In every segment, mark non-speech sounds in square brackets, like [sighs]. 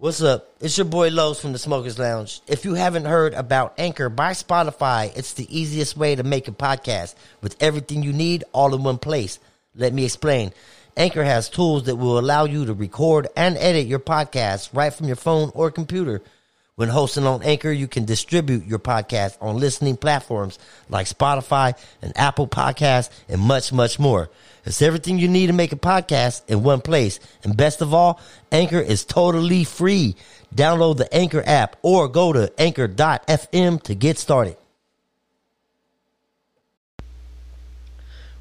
What's up? It's your boy Los from the Smokers Lounge. If you haven't heard about Anchor by Spotify, it's the easiest way to make a podcast with everything you need all in one place. Let me explain. Anchor has tools that will allow you to record and edit your podcast right from your phone or computer. When hosting on Anchor, you can distribute your podcast on listening platforms like Spotify and Apple Podcasts and much, much more. It's everything you need to make a podcast in one place. And best of all, Anchor is totally free. Download the Anchor app or go to anchor.fm to get started.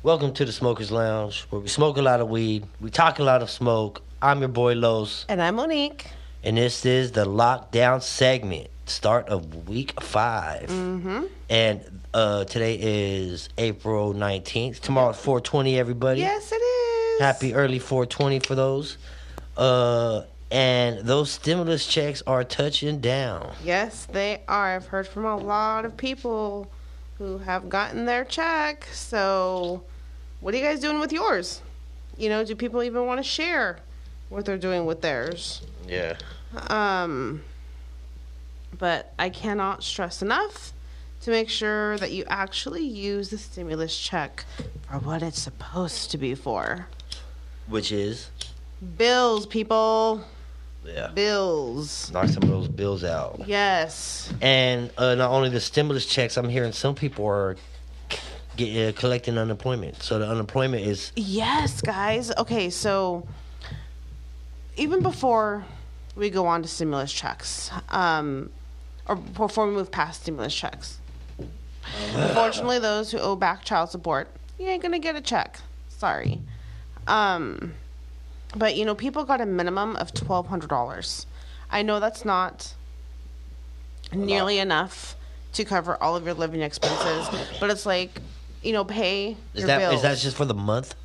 Welcome to the Smokers Lounge, where we smoke a lot of weed, we talk a lot of smoke. I'm your boy Los, And I'm Monique. and this is the lockdown segment, start of week 5 Mm-hmm. And uh, today is April 19th. Tomorrow's 420, everybody. Yes, it is. Happy early 420 for those. Uh, and those stimulus checks are touching down. Yes, they are. I've heard from a lot of people who have gotten their check. So, what are you guys doing with yours? You know, do people even want to share what they're doing with theirs? Yeah. Um, but I cannot stress enough to make sure that you actually use the stimulus check for what it's supposed to be for. Which is, Bills, people. yeah, Bills. knock some of those bills out. Yes. And uh, not only the stimulus checks, I'm hearing some people are get, uh, collecting unemployment. So the unemployment is Yes, guys. Okay, so even before we go on to stimulus checks, um, or before we move past stimulus checks, unfortunately, those who owe back child support, you ain't gonna get a check. Sorry. Um, but you know, people got a minimum of twelve hundred dollars. I know that's not nearly enough to cover all of your living expenses, [coughs] but it's like, you know, pay is your that bills. is that just for the month?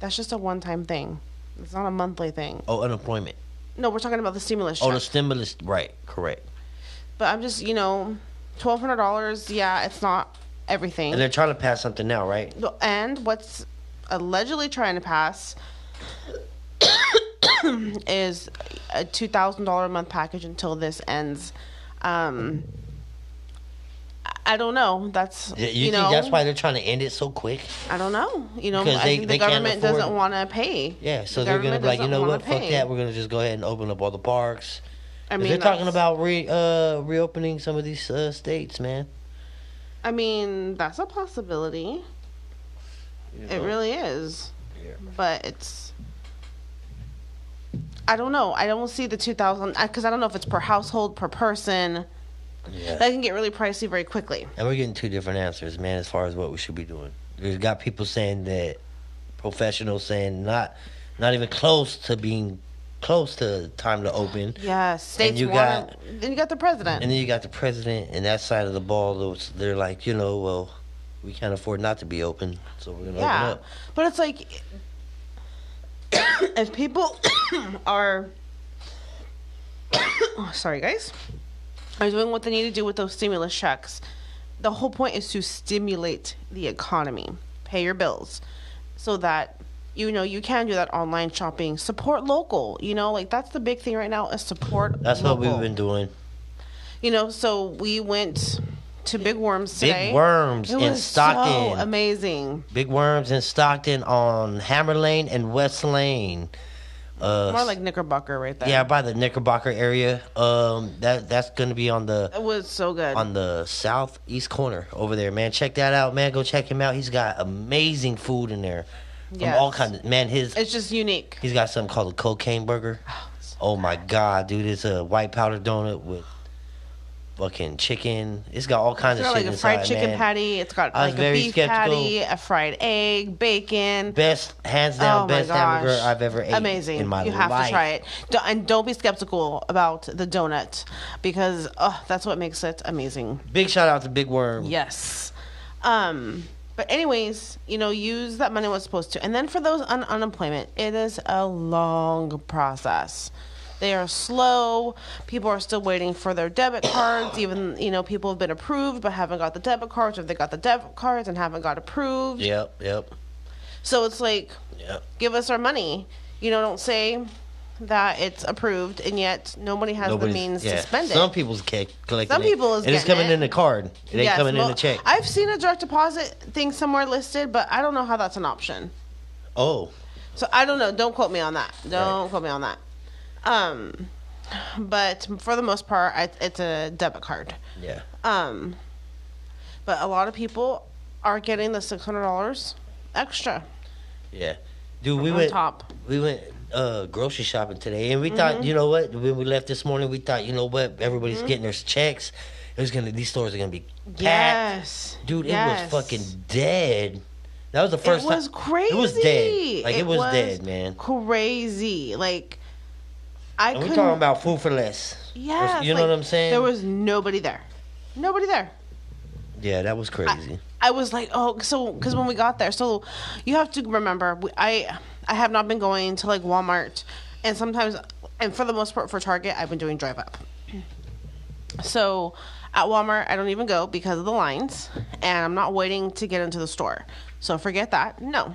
That's just a one time thing. It's not a monthly thing. Oh, unemployment. No, we're talking about the stimulus check. Oh, the stimulus. Right. Correct. But I'm just, you know, twelve hundred dollars. Yeah, it's not everything. And they're trying to pass something now, right? And what's allegedly trying to pass [coughs] is a two thousand dollar a month package until this ends. Um, I- don't know. That's You, you, think know. that's why they're trying to end it so quick? I don't know. You know, Because I they- think the government doesn't want to pay. Yeah, so The they're gonna be like, you know what? Fuck that. We're gonna just go ahead and open up all the parks. I 'Cause mean, they're talking about re uh reopening some of these uh, states, man. I mean, that's a possibility. You It really is. Yeah. But it's. I don't know. I don't see the 2000 because I don't know if it's per household, per person. Yeah. That can get really pricey very quickly. And we're getting two different answers, man, as far as what we should be doing. We've got people saying that professionals saying not not even close to being close to time to open. Yeah, states you want got- Then you got the president. And then you got the president and that side of the ball they're like, you know, well, we can't afford not to be open, so we're gonna yeah. open up. But it's like. [coughs] if people [coughs] are. oh, [coughs] sorry, guys. Are doing what they need to do with those stimulus checks. The whole point is to stimulate the economy, pay your bills, so that you know you can do that online shopping. Support local. You know, like that's the big thing right now is support. That's what we've been doing. You know, so we went to Big Worms today. Big worms It in was Stockton. so amazing. Big worms in Stockton on Hammer Lane and West Lane. Uh, More like Knickerbocker right there. yeah, by the Knickerbocker area. Um, that that's gonna be on the It was so good. on the southeast corner over there, man. Check that out, man. Go check him out. He's got amazing food in there from Yes. all kinds of man. His it's just unique. he's got something called a cocaine burger. Oh my god, dude! It's a white powder donut with fucking chicken. It's got all kinds It's of got shit like a inside, fried chicken man. patty. It's got like a beef skeptical. patty, a fried egg, bacon. Best, hands down, oh best gosh. hamburger I've ever ate Amazing. in my you have life. to try it. Don't, and don't be skeptical about the donut because oh, that's what makes it amazing. Big shout out to Big Worm. Yes. Um, but anyways, you know, use that money what's supposed to. And then for those on unemployment, it is a long process. They are slow. People are still waiting for their debit cards. Even you know, people have been approved but haven't got the debit cards, or they got the debit cards and haven't got approved. Yep, yep, So it's like, yep. give us our money. You know, don't say that it's approved, and yet nobody has the means yeah. to spend it. Some people's ca- collecting Some it, people is and it's getting coming it. in a card. It ain't Yes, coming well, in a check. I've seen a direct deposit thing somewhere listed, but I don't know how that's an option. oh, So I don't know. Don't quote me on that. Don't Right. quote me on that. Um, but for the most part, I, it's a debit card. yeah. Um, but a lot of people are getting the six hundred dollars extra Yeah, dude, we on went top. we went uh grocery shopping today, and we Mm-hmm. thought, you know what? When we left this morning, we thought, you know what? Everybody's Mm-hmm. getting their checks. It was gonna these stores are gonna be packed. Yes, dude. Yes. It was fucking dead. That was the first time. it was time. crazy. It was dead. Like it, was, dead, man. Crazy. Like I we couldn't. talking about food for less. yeah, you know what I'm saying? There was nobody there. Nobody there. Yeah, that was crazy. I was like, oh, so because when we got there, so you have to remember, we, I I have not been going to like Walmart, and sometimes, and for the most part for Target, I've been doing drive up. So at Walmart, I don't even go because of the lines, and I'm not waiting to get into the store. So forget that. No.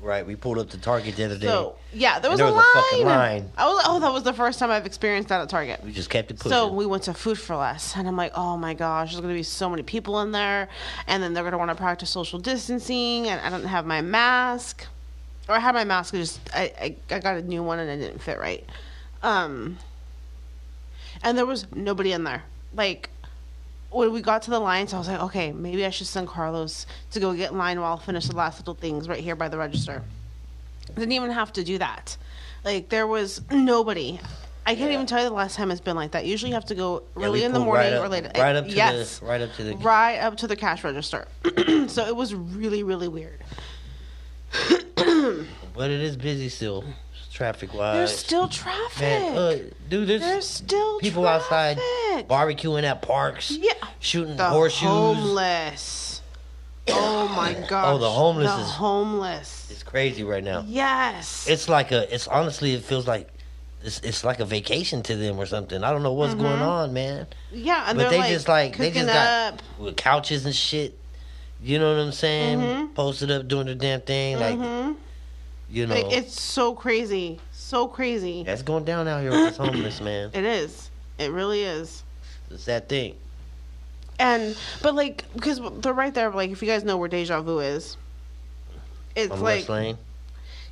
right. We pulled up to Target the other day. So yeah, there was, there a, was a line. fucking line. I was oh, that was the first time I've experienced that at Target. we just kept it pushing. So we went to Food for Less, and I'm like, oh my gosh, there's gonna be so many people in there, and then they're gonna want to practice social distancing, and I don't have my mask, or I had my mask, I just I, I I got a new one and it didn't fit right, um, and there was nobody in there. Like when we got to the lines, I was like, okay, maybe I should send Carlos to go get in line while I finish the last little things right here by the register. Didn't even have to do that. Like there was nobody. I can't Yeah. even tell you the last time it's been like that. Usually you have to go Yeah, in the morning right up, or later. Right up to yes, the right up to the right up to the cash register. [clears throat] so it was really really weird. [clears throat] But it is busy still, traffic wise. There's still traffic. Man, uh, dude, there's, There's still people traffic. outside barbecuing at parks, Yeah. shooting The horseshoes. homeless. Oh my [coughs] gosh. the homeless The is- homeless. It's crazy right now. Yes. It's like a. It's honestly, it feels like. It's, it's like a vacation to them or something. I don't know what's going on, man. yeah, Mm-hmm. and but they're like just like they just got up. with couches and shit. You know what I'm saying? Mhm. Posted up doing their damn thing, like Mhm. You know. Like it's so crazy, so crazy. it's going down out here with this [clears throat] homeless man. It is. It really is. It's that thing. And but like because they're right there. Like if you guys know where Deja Vu is, it's On like Lane.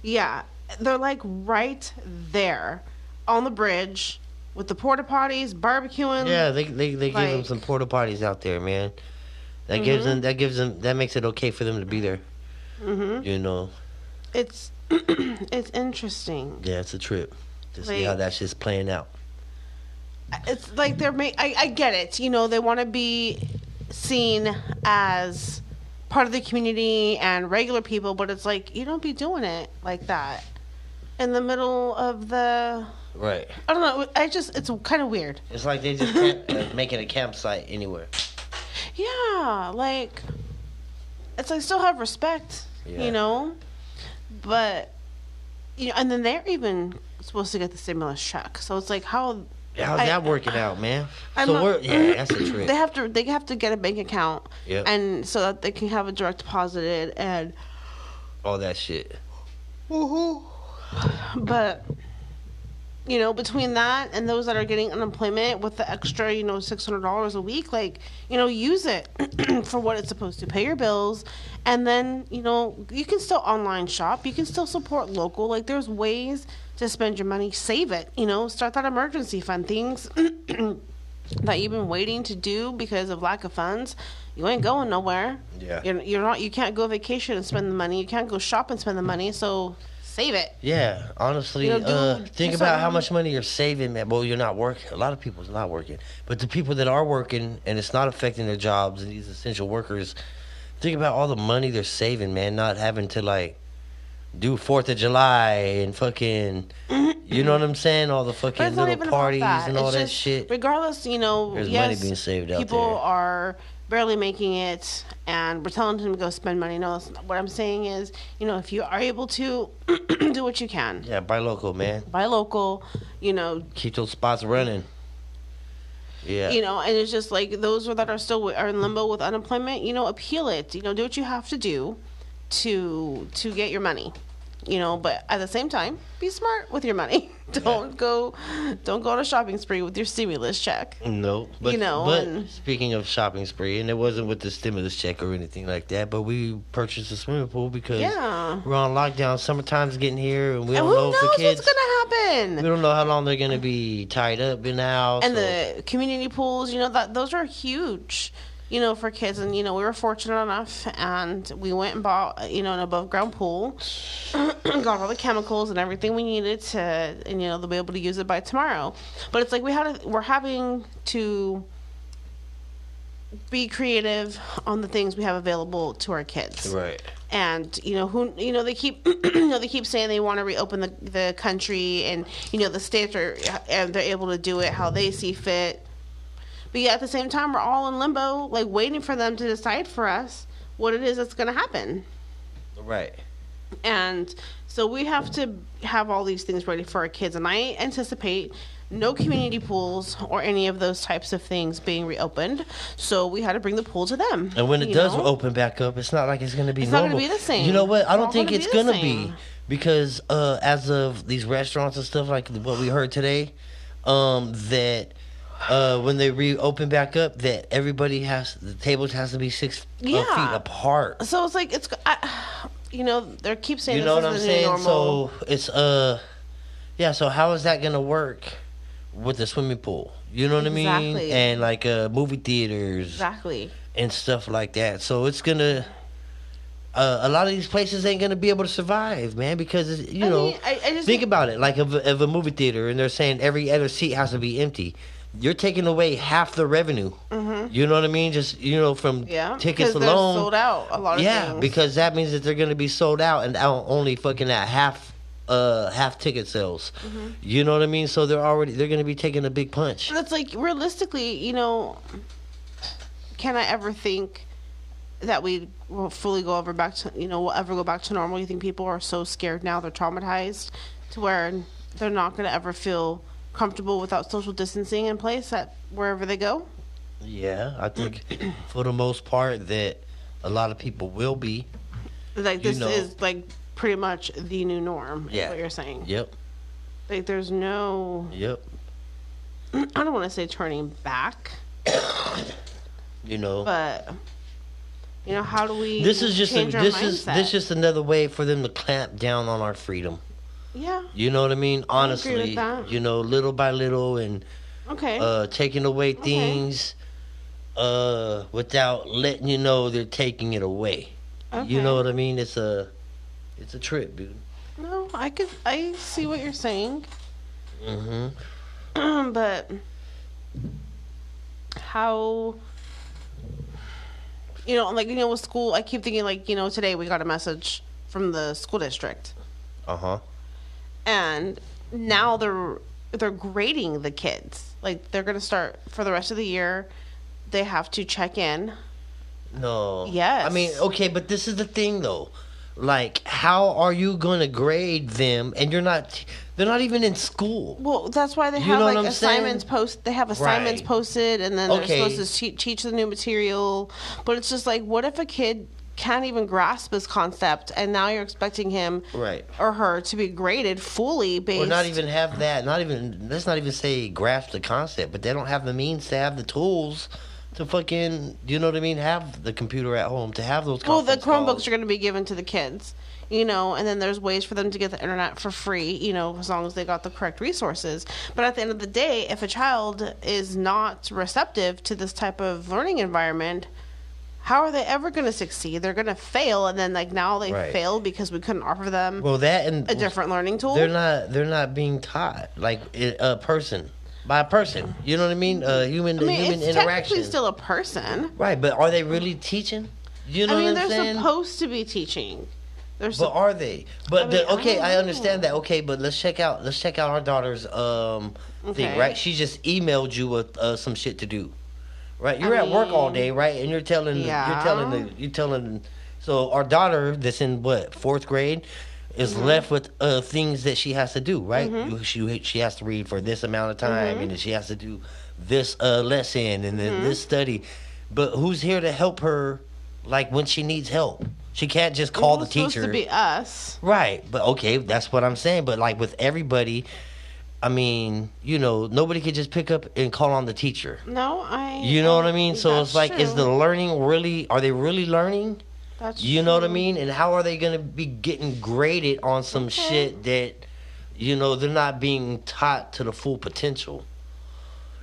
yeah, they're like right there on the bridge with the porta potties, barbecuing. Yeah, they they, they give them Mm-hmm. some porta potties out there, man. That gives them that gives them that makes it okay for them to be there. hmm You know, It's [clears throat] it's interesting. yeah, it's a trip to see how Like- that shit's playing out. it's like they're ma- I, I get it you know they want to be seen as part of the community and regular people but it's like you don't be doing it like that in the middle of the Right. i don't know i just it's kind of weird It's like they just can't, uh, making a campsite anywhere. yeah like it's like still have respect Yeah. you know but you know and then they're even supposed to get the stimulus check so it's like how How's I- that working out, man? I'm so not- we're yeah, [clears throat] that's a trick. they have to they have to get a bank account Yep. and so that they can have a direct deposited and All that shit. Woohoo! [sighs] But you know between that and those that are getting unemployment with the extra you know $600 a week like you know use it [clears throat] for what it's supposed to pay your bills. And then you know you can still online shop. You can still support local. Like there's ways to spend your money. Save it you know start that emergency fund. Things [clears throat] that you've been waiting to do because of lack of funds you ain't going nowhere. Yeah. you're, you're not you can't go vacation and spend the money. You can't go shop and spend the money. So save it Yeah, honestly, You know, do- uh, think about how much money you're saving, man. Well, you're not working. A lot of people's not working, but the people that are working and it's not affecting their jobs and these essential workers, think about all the money they're saving, man. Not having to like do Fourth of July and fucking, [clears throat] you know what I'm saying? All the fucking little parties and all It's that shit. Regardless, you know, There's money yes, being saved out people there. are barely making it, and we're telling them to go spend money. No, what I'm saying is, you know, if you are able to [clears throat] do what you can, Yeah, buy local, man. buy local, you know, Keep those spots running. Yeah. you know, and it's just like those that are still are in limbo with unemployment, you know, appeal it. You know, do what you have to do to to get your money. You know, but at the same time, be smart with your money. [laughs] don't go, don't go on a shopping spree with your stimulus check. No, but You know, but and- speaking of shopping spree, and it wasn't with the stimulus check or anything like that, but we purchased a swimming pool because Yeah. we're on lockdown. Summertime's getting here, and we And don't who know knows if the kids. what's gonna happen? we don't know how long they're gonna be tied up in the house. and or- the community pools you know that those are huge you know for kids. And you know we were fortunate enough and we went and bought you know an above ground pool [clears throat] got all the chemicals and everything we needed to and you know they'll be able to use it by tomorrow. But it's like we had a, we're having to be creative on the things we have available to our kids. Right. and you know who you know they keep [clears throat] you know they keep saying they want to reopen the the country and you know the states are and they're able to do it how they see fit but yet at the same time we're all in limbo like waiting for them to decide for us what it is that's going to happen Right. and so we have to have all these things ready for our kids and i anticipate no community pools or any of those types of things being reopened so we had to bring the pool to them And when it does know? open back up, it's not like it's going to be It's not normal. gonna be the same. You know what? I don't think it's going to be because uh, as of these restaurants and stuff like what we heard today, um, that uh, when they reopen back up, that everybody has the tables has to be six uh, Yeah. feet apart. So it's like it's, I, you know, they keep saying You know what I'm saying? normal. So it's uh, yeah. So how is that to work with the swimming pool? You know what I mean? And like uh, movie theaters. exactly. and stuff like that. So it's gonna. Uh, a lot of these places ain't gonna be able to survive, man, because you I know. mean, I- I just think think- about it, like a- of a movie theater, and they're saying every other seat has to be empty. You're taking away half the revenue. You know what I mean? Just you know from Mm-hmm. Yeah, tickets alone. sold out. A lot of yeah, things. because that means that they're gonna be sold out and only fucking at half. Uh, half ticket sales. Mm-hmm. You know what I mean? So they're already they're gonna be taking a big punch. And it's like realistically, you know, can I ever think that we will fully go over back to you know will ever go back to normal? You think people are so scared now, they're traumatized to where they're not going to ever feel comfortable without social distancing in place at wherever they go? Yeah, I think [clears throat] for the most part that a lot of people will be. Like this know. is like pretty much the new norm. Is Yeah. what you're saying. Yep. Like there's no Yep. [clears throat] I don't want to say turning back, [coughs] You know, but you know, how do we? this is just a, this is mindset? this just another way for them to clamp down on our freedom. Yeah. You know what I mean? Honestly, that. you know, little by little, and Okay. uh, taking away Okay. things uh, without letting you know they're taking it away. You know what I mean? It's a it's a trip, dude. no, I could. I see what you're saying, hmm [clears throat] but how? You know, like you know, with school, I keep thinking like you know, today we got a message from the school district, Uh huh. And now they're they're grading the kids. Like they're gonna start for the rest of the year. They have to check in. No. Yes. I mean, okay, but this is the thing though. Like, how are you going to grade them and you're not they're not even in school. Well, that's why they You have like assignments saying? post. They have assignments Right. posted, and then Okay. they're supposed to te- teach the new material. But it's just like, what if a kid can't even grasp this concept, and now you're expecting him Right. or her to be graded fully based? Or not even have that. Not even let's not even say grasp the concept, but they don't have the means to have the tools to fucking you know what I mean, have the computer at home to have those Well, the Chromebooks calls. are going to be given to the kids, you know, and then there's ways for them to get the internet for free, you know, as long as they got the correct resources. But at the end of the day, if a child is not receptive to this type of learning environment, how are they ever going to succeed? They're going to fail, and then like now they Right. failed because we couldn't offer them Well, that and a different learning tool. they're not they're not being taught like a person by a person. You know what I mean? A human I mean, human it's interaction. still a person. right, but are they really teaching? You know I mean, they're saying? supposed to be teaching. They're But are they? But I mean, I okay, don't I, understand know. that. Okay, but let's check out let's check out our daughter's um thing, right? She just emailed you with uh, some shit to do, right? You're at work all day, right? And you're telling you're telling the you're telling. So our daughter, that's in what fourth grade, is Mm-hmm. left with uh things that she has to do, right? You- She she has to read for this amount of time, Mm-hmm. and then she has to do this uh lesson and then Mm-hmm. this study. But who's here to help her? like when she needs help. She can't just call the was supposed teacher. to be us. Right, but okay, that's what I'm saying. But like with everybody, I mean, you know, nobody could just pick up and call on the teacher. No, I. You know what I mean? So it's like, is the learning really? Are they really learning? That's You know what I mean? And how are they gonna be getting graded on some Okay. shit that, you know, they're not being taught to the full potential.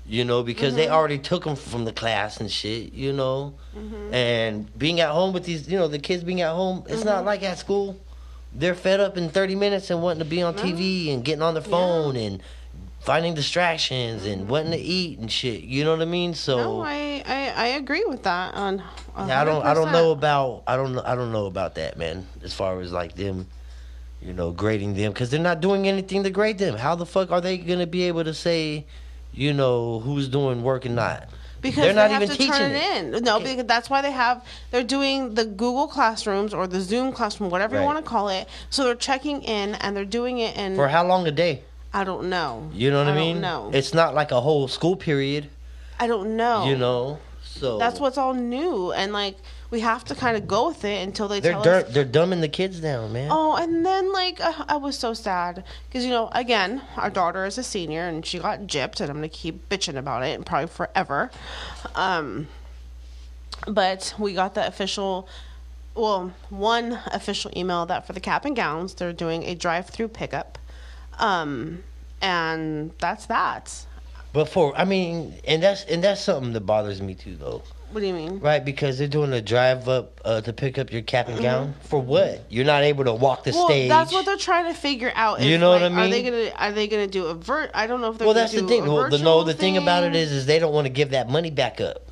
You know, because they Mm-hmm. already took them from the class and shit. You know, Mm-hmm. and being at home with these, you know, the kids being at home, it's Mm-hmm. not like at school. They're fed up in thirty minutes and wanting to be on TV uh-huh. and getting on their phone and finding distractions and wanting to eat and shit. You know what I mean? So No, I, I I agree with that. On. yeah, I don't I don't know about I don't I don't know about that, man. As far as like them, you know, grading them because they're not doing anything to grade them. How the fuck are they gonna be able to say, you know, who's doing work and not? Because they're not they have even to teaching turn it. in. No, Okay. because that's why they have. They're doing the Google Classrooms or the Zoom classroom, whatever Right. you want to call it. So they're checking in and they're doing it in. For how long a day? I don't know. You know what I, mean? No, It's not like a whole school period. I don't know. You know, so that's what's all new, and like we have to kind of go with it until they they're tell dirt, us. they're dumbing the kids down, man. Oh, and then like uh, I was so sad because you know again our daughter is a senior and she got gypped and I'm gonna keep bitching about it and probably forever. Um, but we got the official, well, one official email that for the cap and gowns they're doing a drive-through pickup, um, and that's that. But for I mean, and that's and that's something that bothers me too, though. What do you mean? Right, because they're doing a drive up uh, to pick up your cap and gown. For what? You're not able to walk the Mm-hmm. Well, stage. that's what they're trying to figure out. You if, know what like, I Are they mean? gonna Are they gonna do a vert? I don't know if they're. well, that's the thing. Well, the, no, the thing about it is, is they don't want to give that money back up.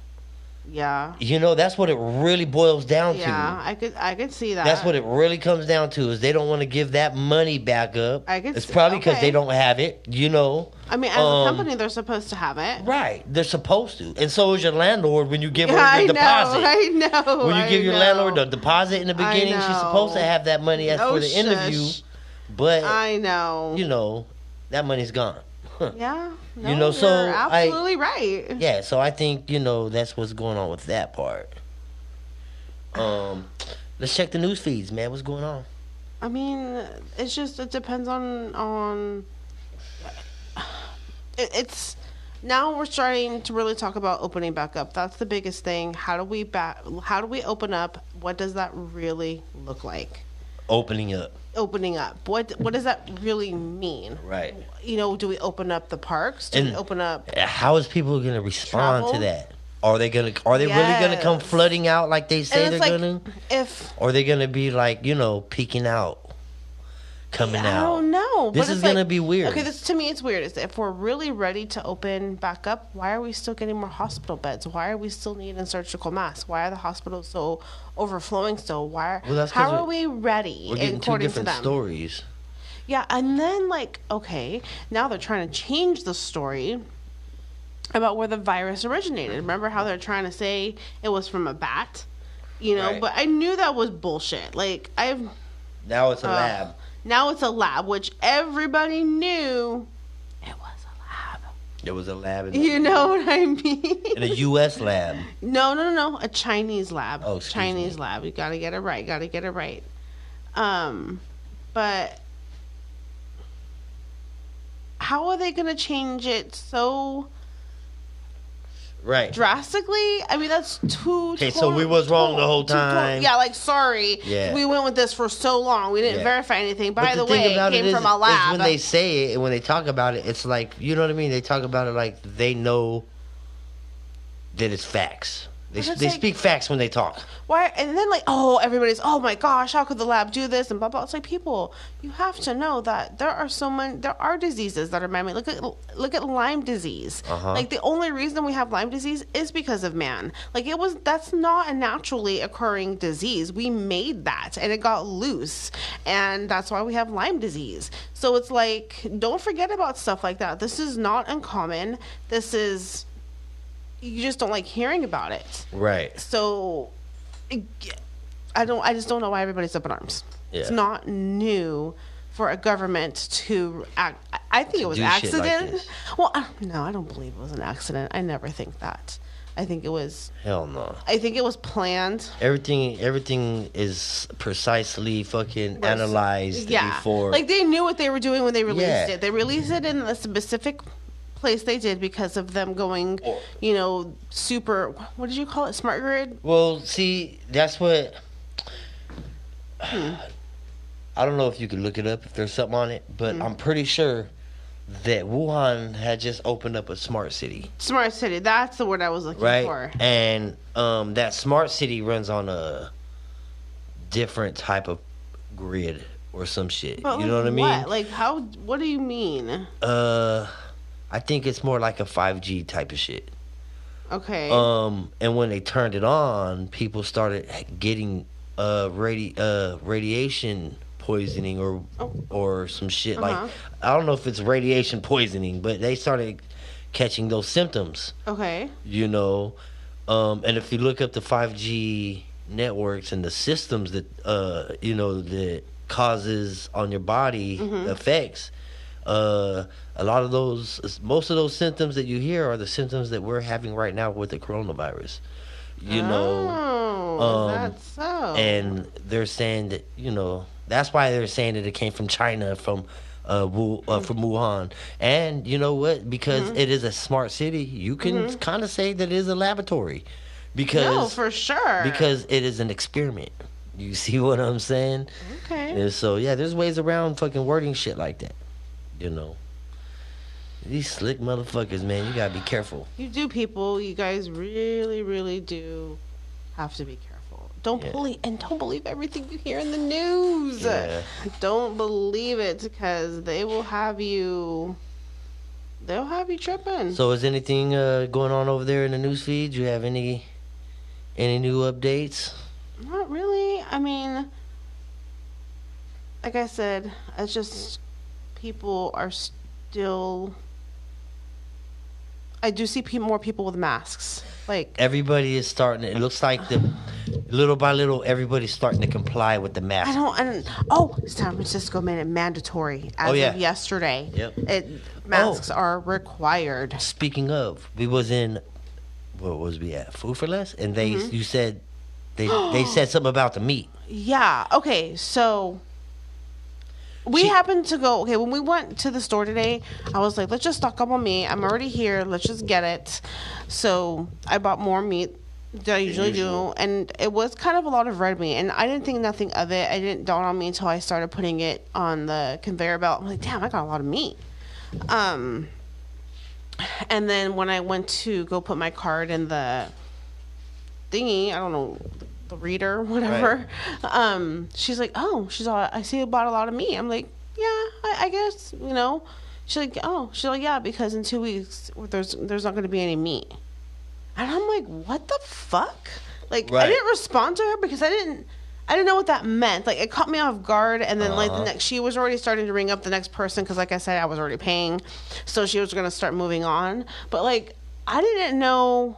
Yeah. You know, that's what it really boils down Yeah, to. I could I could see that. That's what it really comes down to is they don't want to give that money back up. I could it's probably because okay. they don't have it. You know. I mean, as Um, a company, they're supposed to have it. Right, they're supposed to, and so is your landlord when you give her I the know, deposit. I know. when you I give your know. landlord the deposit in the beginning, she's supposed to have that money as Oh, for the interview. shush. But I know. you know, that money's gone. Yeah. No, You know, so you're I- absolutely right. Yeah, so I think you know that's what's going on with that part. Um, let's check the news feeds, man. What's going on? I mean, it's just it depends on on. It, it's now we're starting to really talk about opening back up. That's the biggest thing. How do we back? How do we open up? What does that really look like? Opening up, Opening up. What what does that really mean? right? You know, do we open up the parks? Do we And- open up? How is people going to respond to that? Are they gonna? Are they really gonna come flooding out like they say they're like gonna? if Or are they gonna be like you know peeking out, coming I don't know. This but is like- gonna be weird. Okay, this to me it's weird. Is if we're really ready to open back up, why are we still getting more hospital beds? Why are we still needing surgical masks? Why are the hospitals so overflowing still? Why? Are, Well, how are we're- ready? We're getting two according to different them? stories. Yeah, and then like okay, now they're trying to change the story about where the virus originated. Remember how they're trying to say it was from a bat? You know, Right. but I knew that was bullshit. Like I've Now it's a uh, lab. Now it's a lab, which everybody knew it was a lab. It was a lab in, You know what I mean? in a U.S. lab. no, no, no, no. A Chinese lab. Oh, Chinese me. lab. You gotta get it right. Gotta get it right. Um, but how are they gonna change it so Right. drastically? I mean, that's too. Okay, so we was wrong the whole time. yeah, like sorry. Yeah. We went with this for so long. We didn't Yeah. verify anything. By But the, thing way, it came is, from a lab. when they say it and when they talk about it, it's like you know what I mean. They talk about it like they know that it's facts. They, they like- speak facts when they talk. Why? And then like, oh, everybody's, oh my gosh, how could the lab do this and blah blah. It's like people, you have to know that there are so many, there are diseases that are man-made. Look at look at Lyme disease. Uh-huh. Like the only reason we have Lyme disease is because of man. Like it was that's not a naturally occurring disease. We made that and it got loose, and that's why we have Lyme disease. So it's like, don't forget about stuff like that. This is not uncommon. This is. You just don't like hearing about it Right. so I don't I just don't know why everybody's up in arms. It's not new for a government to act I- think it was shit like accident. well, I, no, I don't believe it was an accident. I never think that. I think it was. Hell no. I think it was planned. Everything everything is precisely fucking Was- analyzed Yeah, before. like they knew what they were doing when they released Yeah. it. They released it in a specific place they did because of them going, you know, super. What did you call it? Smart grid. Well, see, that's what. Hmm. [sighs] I don't know if you could look it up if there's something on it, but Hmm. I'm pretty sure that Wuhan had just opened up a smart city, Smart city. That's the word I was looking right? for. And um, that smart city runs on a different type of grid or some shit. But you know like what I mean? What? Like how? What do you mean? Uh, I think it's more like a 5G type of shit. Okay. Um, and when they turned it on, people started getting uh radi- uh radiation poisoning or Oh. or some shit Uh-huh. like I don't know if it's radiation poisoning, but they started catching those symptoms, okay. you know. Um, and if you look up the 5G networks and the systems that uh you know that causes on your body Mm-hmm. effects uh a lot of those most of those symptoms that you hear are the symptoms that we're having right now with the coronavirus. You know Oh, um, that's so. and they're saying that you know that's why they're saying that it came from China from uh, Wu, uh from Wuhan. And you know what? Because Mm-hmm. it is a smart city you can kind of say that it is a laboratory. Because no, for sure. because it is an experiment. You [laughs] see what I'm saying? Okay. and so yeah there's ways around fucking wording shit like that you know these slick motherfuckers man you gotta be careful You do, people. You guys really, really do have to be careful. Don't Yeah. believe and don't believe everything you hear in the news. Yeah. Don't believe it because they will have you. They'll have you tripping. So is anything uh, going on over there in the news feed? You have any any new updates? Not really. I mean, like I said, it's just people are still. I do see pe- more people with masks. Like Everybody is starting. It looks like the little by little, everybody's starting to comply with the I mask. don't. I don't oh, San Francisco made it mandatory as Oh, yeah. of yesterday. Yep. Oh. It masks are required. Speaking of, we was in what was we at Food for Less, and they Mm-hmm. you said they they [gasps] said something about the meat. Yeah. Okay. So we She- happened to go. Okay, when we went to the store today, I was like, "Let's just stock up on meat. I'm already here. Let's just get it." So I bought more meat that I usually do, and it was kind of a lot of red meat, and I didn't think nothing of it. I didn't dawn on me until I started putting it on the conveyor belt. I'm like, "Damn, I got a lot of meat." Um. And then when I went to go put my card in the thingy, I don't know, the reader, [laughs] whatever. Um, she's like, oh, she's all, I see you bought a lot of meat. I'm like, yeah, I, I guess, you know. She's like, oh, she's like, yeah, because in two weeks there's there's not going to be any meat. And I'm like, what the fuck? Like, I didn't respond to her because I didn't. I didn't know what that meant. Like it caught me off guard, and then like the Uh-huh. next, she was already starting to ring up the next person because, like I said, I was already paying, so she was gonna start moving on. But like, I didn't know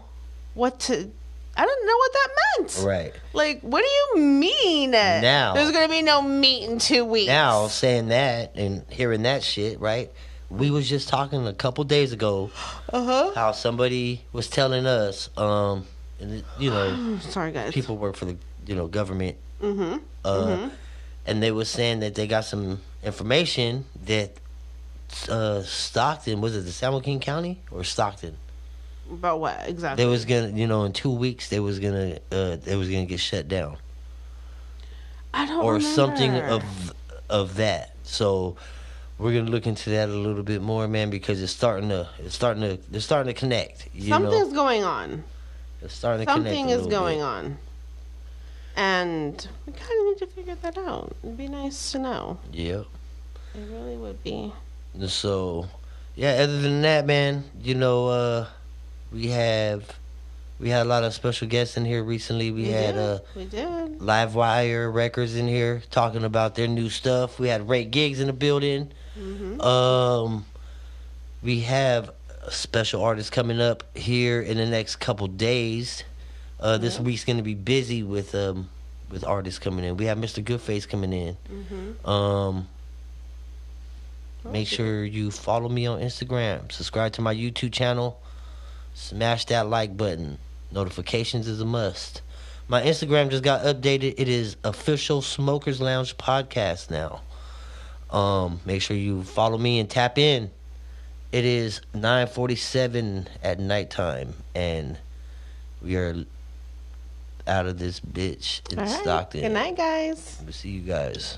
what to. I didn't know what that meant. Right Like, what do you mean? Now- there's gonna be no meat in two weeks. now, saying that and hearing that shit, right? We was just talking a couple days ago [gasps] uh huh. how somebody was telling us, um, and you know, [gasps] Sorry, guys. people work for the you know government Mm-hmm. uh, and they were saying that they got some information that uh, Stockton was it the San Joaquin County or Stockton? About what exactly? They was gonna, you know, in two weeks they was gonna, uh, they was gonna get shut down I don't or something of of that. So we're gonna look into that a little bit more, man, because it's starting to, it's starting to, they're starting to connect. You Something's know, going on. it's starting to connect. Something is going bit. on. And we kind of need to figure that out. It'd be nice to know. Yep. It really would be. So, yeah. Other than that, man, you know, uh, we have we had a lot of special guests in here recently. We, had did. uh, we did. Live Wire Records in here talking about their new stuff. We had Ray Gigs in the building. hmm Um, we have a special artist coming up here in the next couple days. Uh, this Yeah. week's gonna be busy with um with artists coming in. We have Mr. Goodface coming in. hmm Um, make sure you follow me on Instagram. Subscribe to my YouTube channel. Smash that like button. Notifications is a must. My Instagram just got updated. It is official Smokers Lounge podcast now. Um, make sure you follow me and tap in. It is 9:47 at nighttime, and we are out of this bitch in All right. Stockton. Good night, guys. We'll see you guys.